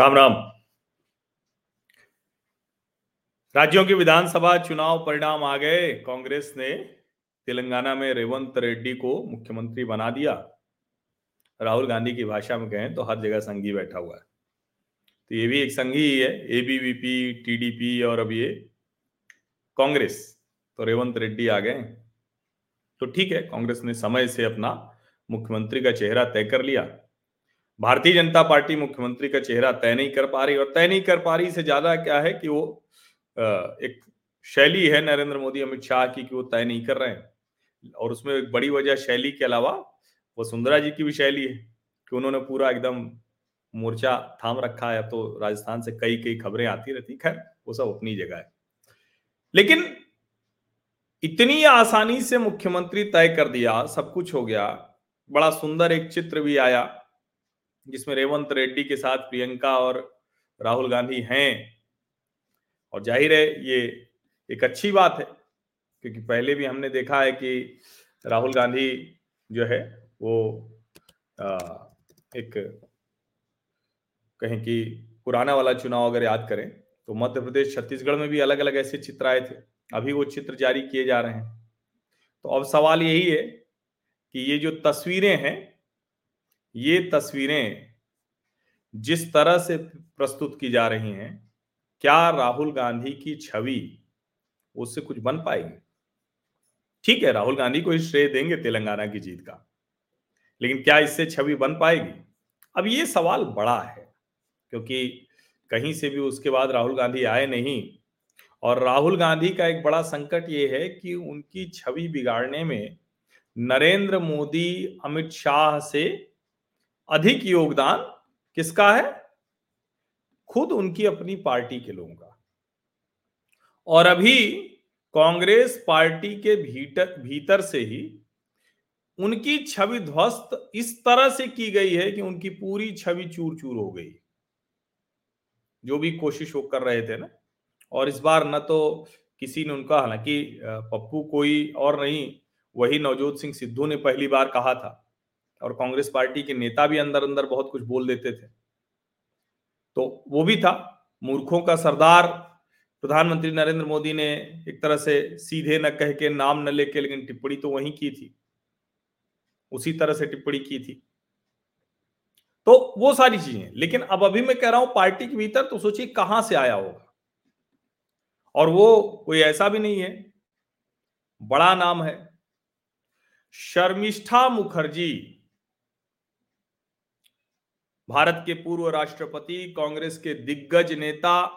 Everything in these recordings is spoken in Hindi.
राम राम। राज्यों के विधानसभा चुनाव परिणाम आ गए। कांग्रेस ने तेलंगाना में रेवंत रेड्डी को मुख्यमंत्री बना दिया। राहुल गांधी की भाषा में कहें तो हर जगह संघी बैठा हुआ है। तो ये भी एक संघी ही है एबीवीपी टीडीपी और अब ये कांग्रेस। तो रेवंत रेड्डी आ गए। तो ठीक है, कांग्रेस ने समय से अपना मुख्यमंत्री का चेहरा तय कर लिया। भारतीय जनता पार्टी मुख्यमंत्री का चेहरा तय नहीं कर पा रही, और तय नहीं कर पा रही से ज़्यादा क्या है कि वो एक शैली है नरेंद्र मोदी, अमित शाह की कि वो तय नहीं कर रहे हैं। और उसमें एक बड़ी वजह शैली के अलावा वसुंधरा जी की भी शैली है कि उन्होंने पूरा एकदम मोर्चा थाम रखा है। तो राजस्थान से कई कई खबरें आती रहती खैर, वो सब अपनी जगह है। लेकिन इतनी आसानी से मुख्यमंत्री तय कर दिया, सब कुछ हो गया, बड़ा सुंदर एक चित्र भी आया। जिसमें रेवंत रेड्डी के साथ प्रियंका और राहुल गांधी हैं। और ज़ाहिर है ये एक अच्छी बात है क्योंकि पहले भी हमने देखा है कि राहुल गांधी जो है वो आ, एक कहें कि पुराना वाला चुनाव अगर याद करें तो मध्य प्रदेश छत्तीसगढ़ में भी अलग अलग ऐसे चित्र आए थे। अभी वो चित्र जारी किए जा रहे हैं। तो अब सवाल यही है कि ये जो तस्वीरें हैं ये तस्वीरें जिस तरह से प्रस्तुत की जा रही हैं, क्या राहुल गांधी की छवि उससे कुछ बन पाएगी? ठीक है, राहुल गांधी को श्रेय देंगे तेलंगाना की जीत का। लेकिन क्या इससे छवि बन पाएगी? अब ये सवाल बड़ा है, क्योंकि कहीं से भी उसके बाद राहुल गांधी आए नहीं, और राहुल गांधी का एक बड़ा संकट ये है कि उनकी छवि बिगाड़ने में नरेंद्र मोदी, अमित शाह से अधिक योगदान किसका है? खुद उनकी अपनी पार्टी के लोगों का। और अभी कांग्रेस पार्टी के भीतर भीतर से ही उनकी छवि ध्वस्त इस तरह से की गई है कि उनकी पूरी छवि चूर चूर हो गई। जो भी कोशिश वो कर रहे थे ना। और इस बार न तो किसी ने उनका, हालाँकि पप्पू कोई और नहीं, वही नवजोत सिंह सिद्धू ने पहली बार कहा था। और कांग्रेस पार्टी के नेता भी अंदर अंदर बहुत कुछ बोल देते थे। तो वो भी था। मूर्खों का सरदार प्रधानमंत्री नरेंद्र मोदी ने एक तरह से सीधे न कह के, नाम न लेके, लेकिन टिप्पणी तो वही की थी। उसी तरह से टिप्पणी की थी। तो वो सारी चीज़ें। लेकिन अब अभी मैं कह रहा हूँ, पार्टी के भीतर तो सोचिए कहाँ से आया होगा। और वो कोई ऐसा भी नहीं है। बड़ा नाम है। शर्मिष्ठा मुखर्जी। भारत के पूर्व राष्ट्रपति, कांग्रेस के दिग्गज नेता,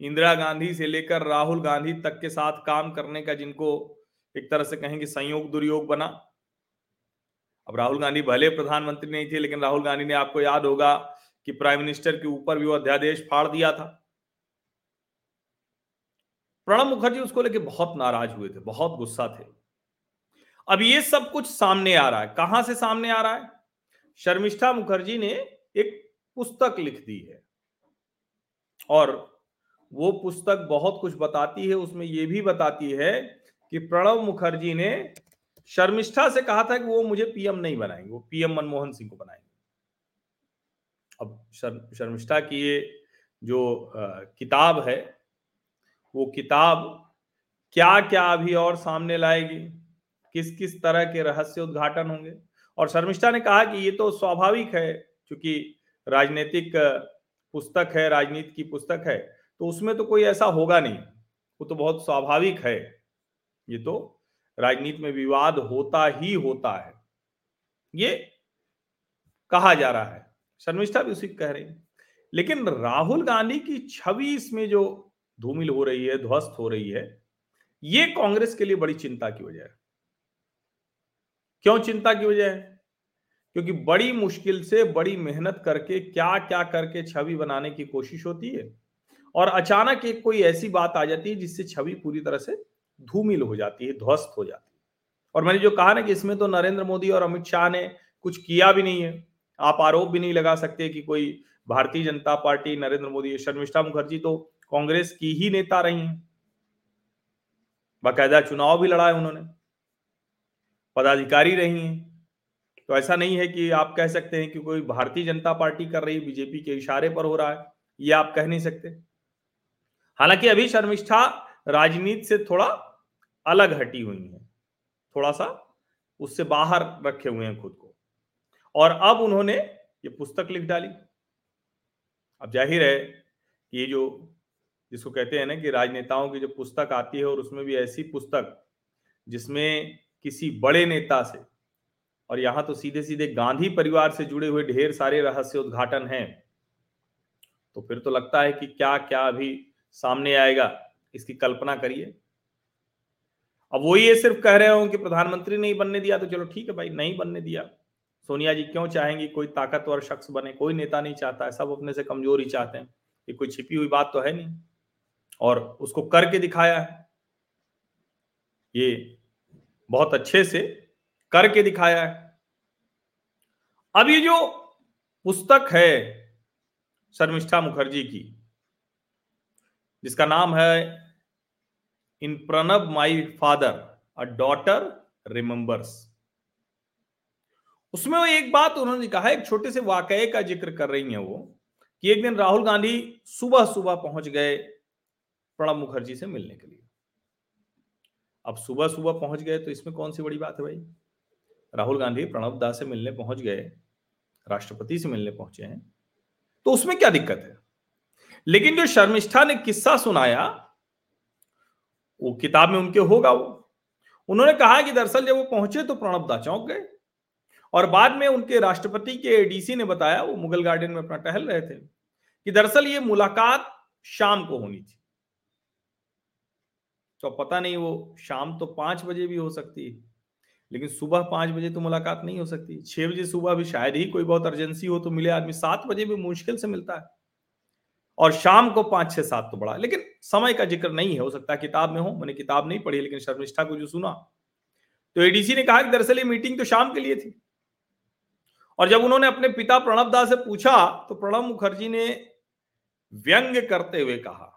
इंदिरा गांधी से लेकर राहुल गांधी तक के साथ काम करने का जिनको एक तरह से कहेंगे संयोग दुर्योग बना। अब राहुल गांधी भले प्रधानमंत्री नहीं थे, लेकिन राहुल गांधी ने आपको याद होगा कि प्राइम मिनिस्टर के ऊपर भी वो अध्यादेश फाड़ दिया था। प्रणब मुखर्जी उसको लेके बहुत नाराज़ हुए थे, बहुत गुस्सा थे। अब ये सब कुछ सामने आ रहा है। कहाँ से सामने आ रहा है? शर्मिष्ठा मुखर्जी ने एक पुस्तक लिख दी है। और वो पुस्तक बहुत कुछ बताती है उसमें ये भी बताती है कि प्रणब मुखर्जी ने शर्मिष्ठा से कहा था कि वो मुझे पीएम नहीं बनाएँगे वो पीएम मनमोहन सिंह को बनाएँगे। अब शर, शर्मिष्ठा की ये जो आ, किताब है वो किताब क्या क्या अभी और सामने लाएगी? किस किस तरह के रहस्य उद्घाटन होंगे? और शर्मिष्ठा ने कहा कि ये तो स्वाभाविक है क्योंकि राजनीतिक पुस्तक है, राजनीति की पुस्तक है तो उसमें तो कोई ऐसा होगा नहीं। वो तो बहुत स्वाभाविक है। ये तो राजनीति में विवाद होता ही होता है। ये कहा जा रहा है। शर्मिष्ठा भी उसी कह रही है। लेकिन राहुल गांधी की छवि इसमें जो धूमिल हो रही है, ध्वस्त हो रही है, ये कांग्रेस के लिए बड़ी चिंता की वजह है। क्यों चिंता की वजह है? क्योंकि बड़ी मुश्किल से बड़ी मेहनत करके क्या क्या करके छवि बनाने की कोशिश होती है और अचानक एक कोई ऐसी बात आ जाती है जिससे छवि पूरी तरह से धूमिल हो जाती है, ध्वस्त हो जाती है। और मैंने जो कहा ना कि इसमें तो नरेंद्र मोदी और अमित शाह ने कुछ किया भी नहीं है। आप आरोप भी नहीं लगा सकते कि कोई भारतीय जनता पार्टी, नरेंद्र मोदी शर्मिष्ठा मुखर्जी तो कांग्रेस की ही नेता रही हैं। बाकायदा चुनाव भी लड़ा है उन्होंने। पदाधिकारी रही हैं। तो ऐसा नहीं है कि आप कह सकते हैं कि कोई भारतीय जनता पार्टी कर रही बीजेपी के इशारे पर हो रहा है, ये आप कह नहीं सकते। हालाँकि अभी शर्मिष्ठा राजनीति से थोड़ा अलग हटी हुई है। थोड़ा सा उससे बाहर रखे हुए हैं खुद को। और अब उन्होंने ये पुस्तक लिख डाली। अब ज़ाहिर है कि ये जो जिसको कहते हैं ना कि राजनेताओं की जो पुस्तक आती है और उसमें भी ऐसी पुस्तक जिसमें किसी बड़े नेता से। और यहाँ तो सीधे सीधे गांधी परिवार से जुड़े हुए ढेर सारे रहस्य उद्घाटन हैं। तो फिर तो लगता है कि क्या क्या अभी सामने आएगा, इसकी कल्पना करिए। अब वो ये सिर्फ़ कह रहे हो कि प्रधानमंत्री नहीं बनने दिया तो चलो ठीक है भाई, नहीं बनने दिया। सोनिया जी क्यों चाहेंगी? कोई ताकतवर शख्स बने, कोई नेता नहीं चाहता है सब अपने से कमज़ोर ही चाहते हैं। ये कोई छिपी हुई बात तो है नहीं। और उसको करके दिखाया है। ये बहुत अच्छे से करके दिखाया है। अब ये जो पुस्तक है शर्मिष्ठा मुखर्जी की, जिसका नाम है in Pranab my father, a daughter remembers. उसमें वो एक बात उन्होंने कहा एक छोटे से वाकये का ज़िक्र कर रही हैं वो, कि एक दिन राहुल गांधी सुबह सुबह पहुँच गए प्रणब मुखर्जी से मिलने के लिए। अब सुबह सुबह पहुँच गए तो इसमें कौन सी बड़ी बात है भाई? राहुल गांधी प्रणब दास से मिलने पहुँच गए, राष्ट्रपति से मिलने पहुँचे हैं तो उसमें क्या दिक्कत है? लेकिन जो शर्मिष्ठा ने किस्सा सुनाया, वो किताब में उनके होगा वो। उन्होंने कहा कि दरअसल जब वो पहुँचे तो प्रणब दा चौंक गए, और बाद में उनके राष्ट्रपति के एडीसी ने बताया, वो मुगल गार्डन में अपना टहल रहे थे, कि दरअसल ये मुलाकात शाम को होनी थी। तो पता नहीं वो शाम तो पाँच बजे भी हो सकती है, लेकिन सुबह पाँच बजे तो मुलाकात नहीं हो सकती। छह बजे सुबह भी शायद ही कोई बहुत अर्जेंसी हो तो मिले आदमी, सात बजे भी मुश्किल से मिलता है। और शाम को पाँच, छह, सात तो बड़ा, लेकिन समय का ज़िक्र नहीं है, हो सकता किताब में हो, मैंने किताब नहीं पढ़ी, लेकिन शर्मिष्ठा को जो सुना। तो एडीसी ने कहा कि दरअसल ये मीटिंग तो शाम के लिए थी। और जब उन्होंने अपने पिता प्रणब दास से पूछा तो प्रणब मुखर्जी ने व्यंग करते हुए कहा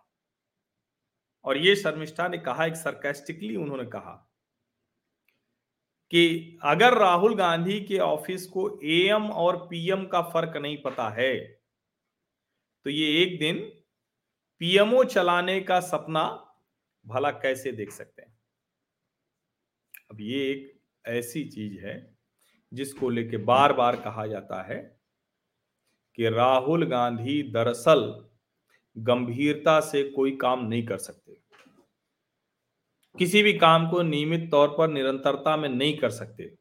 और ये शर्मिष्ठा ने कहा, एक सरकेस्टिकली उन्होंने कहा कि अगर राहुल गांधी के ऑफ़िस को एएम और पीएम का फ़र्क नहीं पता है तो ये एक दिन पीएमओ चलाने का सपना भला कैसे देख सकते हैं? अब ये एक ऐसी चीज़ है जिसको लेके बार बार कहा जाता है कि राहुल गांधी दरअसल गंभीरता से कोई काम नहीं कर सकते। किसी भी काम को नियमित तौर पर निरंतरता में नहीं कर सकते।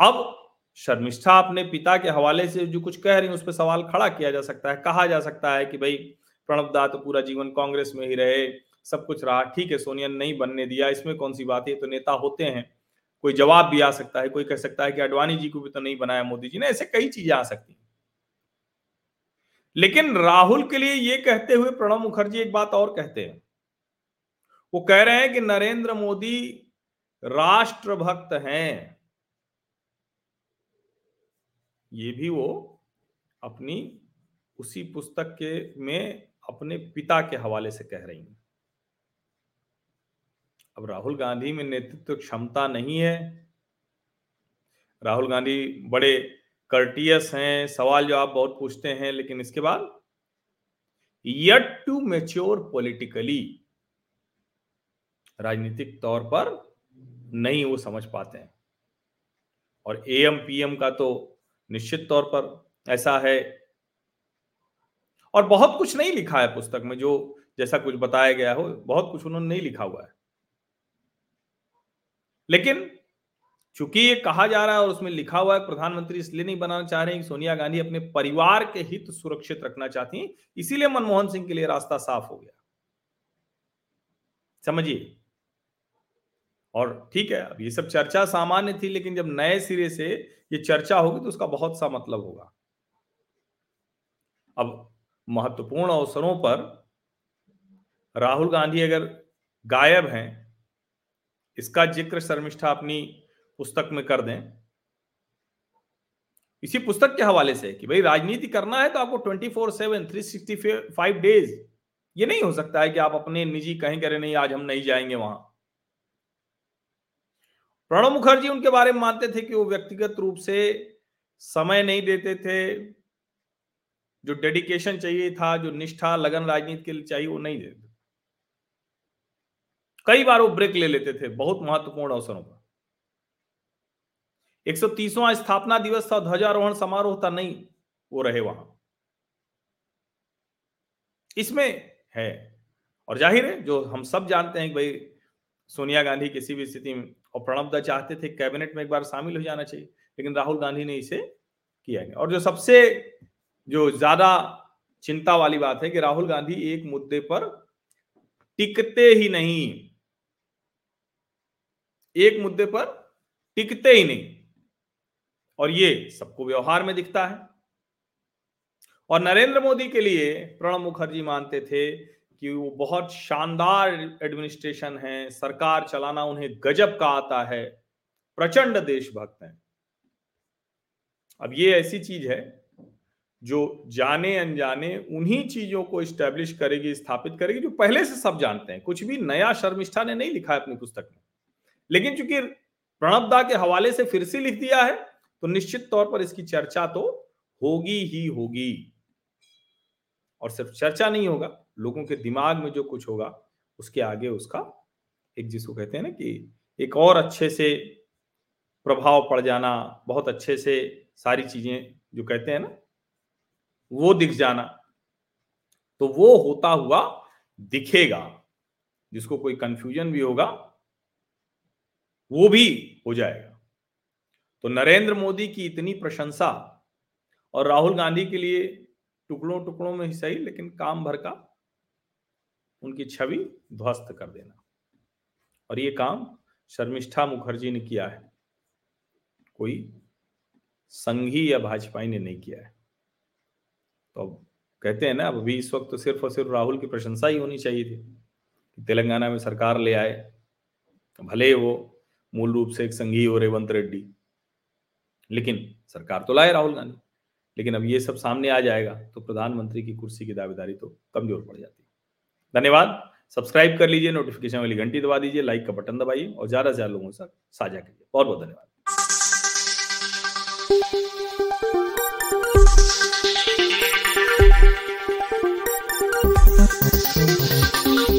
अब शर्मिष्ठा अपने पिता के हवाले से जो कुछ कह रही उस पर सवाल खड़ा किया जा सकता है। कहा जा सकता है कि भाई, प्रणब दा तो पूरा जीवन कांग्रेस में ही रहे, सब कुछ रहा, ठीक है, सोनिया नहीं बनने दिया, इसमें कौन सी बात है? तो नेता होते हैं। कोई जवाब भी आ सकता है, कोई कह सकता है कि अडवाणी जी को भी तो नहीं बनाया मोदी जी ने, ऐसे कई चीज़ें आ सकती हैं। लेकिन राहुल के लिए ये कहते हुए प्रणब मुखर्जी एक बात और कहते हैं। वो कह रहे हैं कि नरेंद्र मोदी राष्ट्रभक्त हैं। ये भी वो अपनी, उसी पुस्तक के में अपने पिता के हवाले से कह रही हैं। अब राहुल गांधी में नेतृत्व क्षमता नहीं है। राहुल गांधी बड़े कर्टियस हैं, सवाल जो आप बहुत पूछते हैं, लेकिन इसके बाद यट टू मेच्योर पॉलिटिकली राजनीतिक तौर पर नहीं वो समझ पाते हैं। और एएम पीएम का तो निश्चित तौर पर ऐसा है। और बहुत कुछ नहीं लिखा है पुस्तक में जो जैसा कुछ बताया गया हो, बहुत कुछ उन्होंने नहीं लिखा हुआ है। लेकिन चूँकि ये कहा जा रहा है और उसमें लिखा हुआ है, प्रधानमंत्री इसलिए नहीं बनाना चाह रहे हैं कि सोनिया गांधी अपने परिवार के हित सुरक्षित रखना चाहती हैं, इसीलिए मनमोहन सिंह के लिए रास्ता साफ़ हो गया। समझिए और ठीक है, अब ये सब चर्चा सामान्य थी, लेकिन जब नए सिरे से ये चर्चा होगी तो उसका बहुत सा मतलब होगा। अब महत्वपूर्ण अवसरों पर राहुल गांधी अगर गायब हैं, इसका ज़िक्र शर्मिष्ठा अपनी पुस्तक में कर दें। इसी पुस्तक के हवाले से कि भाई राजनीति करना है तो आपको twenty four seven, three sixty five days, ये नहीं हो सकता है कि आप अपने निजी कहीं करें नहीं, आज हम नहीं जाएँगे वहाँ। प्रणब मुखर्जी उनके बारे में मानते थे कि वो व्यक्तिगत रूप से समय नहीं देते थे। जो डेडिकेशन चाहिए था, जो निष्ठा, लगन राजनीति के लिए चाहिए, वो नहीं देते कई बार वो ब्रेक ले लेते थे, बहुत महत्वपूर्ण अवसरों पर। एक सौ स्थापना दिवस था, ध्वजारोहण समारोह था, नहीं, वो रहे वहाँ। इसमें है, और ज़ाहिर है, जो हम सब जानते हैं कि भाई, सोनिया गांधी किसी भी स्थिति में और प्रणब दा चाहते थे कैबिनेट में एक बार शामिल हो जाना चाहिए, लेकिन राहुल गांधी ने इसे किया गया और जो सबसे, जो ज़्यादा चिंता वाली बात है कि राहुल गांधी एक मुद्दे पर टिकते ही नहीं, एक मुद्दे पर टिकते ही नहीं। और ये सबको व्यवहार में दिखता है। और नरेंद्र मोदी के लिए प्रणब मुखर्जी मानते थे कि वो बहुत शानदार एडमिनिस्ट्रेशन है, सरकार चलाना उन्हें गजब का आता है, प्रचंड देशभक्त हैं। अब ये ऐसी चीज़ है जो जाने अनजाने उन्हीं चीज़ों को स्टैब्लिश करेगी, स्थापित करेगी, जो पहले से सब जानते हैं। कुछ भी नया शर्मिष्ठा ने नहीं लिखा है अपनी पुस्तक में। लेकिन चूँकि प्रणब दा के हवाले से फिर से लिख दिया है तो निश्चित तौर पर इसकी चर्चा तो होगी ही होगी। और सिर्फ़ चर्चा नहीं होगा लोगों के दिमाग में जो कुछ होगा, उसके आगे उसका एक जिसको कहते हैं ना कि एक और अच्छे से प्रभाव पड़ जाना, बहुत अच्छे से सारी चीज़ें जो कहते हैं ना, वो दिख जाना तो वो होता हुआ दिखेगा, जिसको कोई कंफ्यूजन भी होगा, वो भी हो जाएगा। तो नरेंद्र मोदी की इतनी प्रशंसा और राहुल गांधी के लिए टुकड़ों टुकड़ों में ही सही, लेकिन काम भर का उनकी छवि ध्वस्त कर देना। और ये काम शर्मिष्ठा मुखर्जी ने किया है। कोई संघी या भाजपाई ने नहीं किया है। तो कहते हैं ना अभी इस वक्त तो सिर्फ़ और सिर्फ़ राहुल की प्रशंसा ही होनी चाहिए थी कि तेलंगाना में सरकार ले आए। भले वो मूल रूप से एक संघी हो, रेवंत रेड्डी। लेकिन सरकार तो लाए राहुल गांधी। लेकिन अब ये सब सामने आ जाएगा तो प्रधानमंत्री की कुर्सी की दावेदारी तो कमज़ोर पड़ जाती है। धन्यवाद। सब्सक्राइब कर लीजिए, नोटिफिकेशन वाली घंटी दबा दीजिए, लाइक का बटन दबाइए और ज़्यादा से ज़्यादा लोगों से साझा कीजिए। बहुत बहुत धन्यवाद।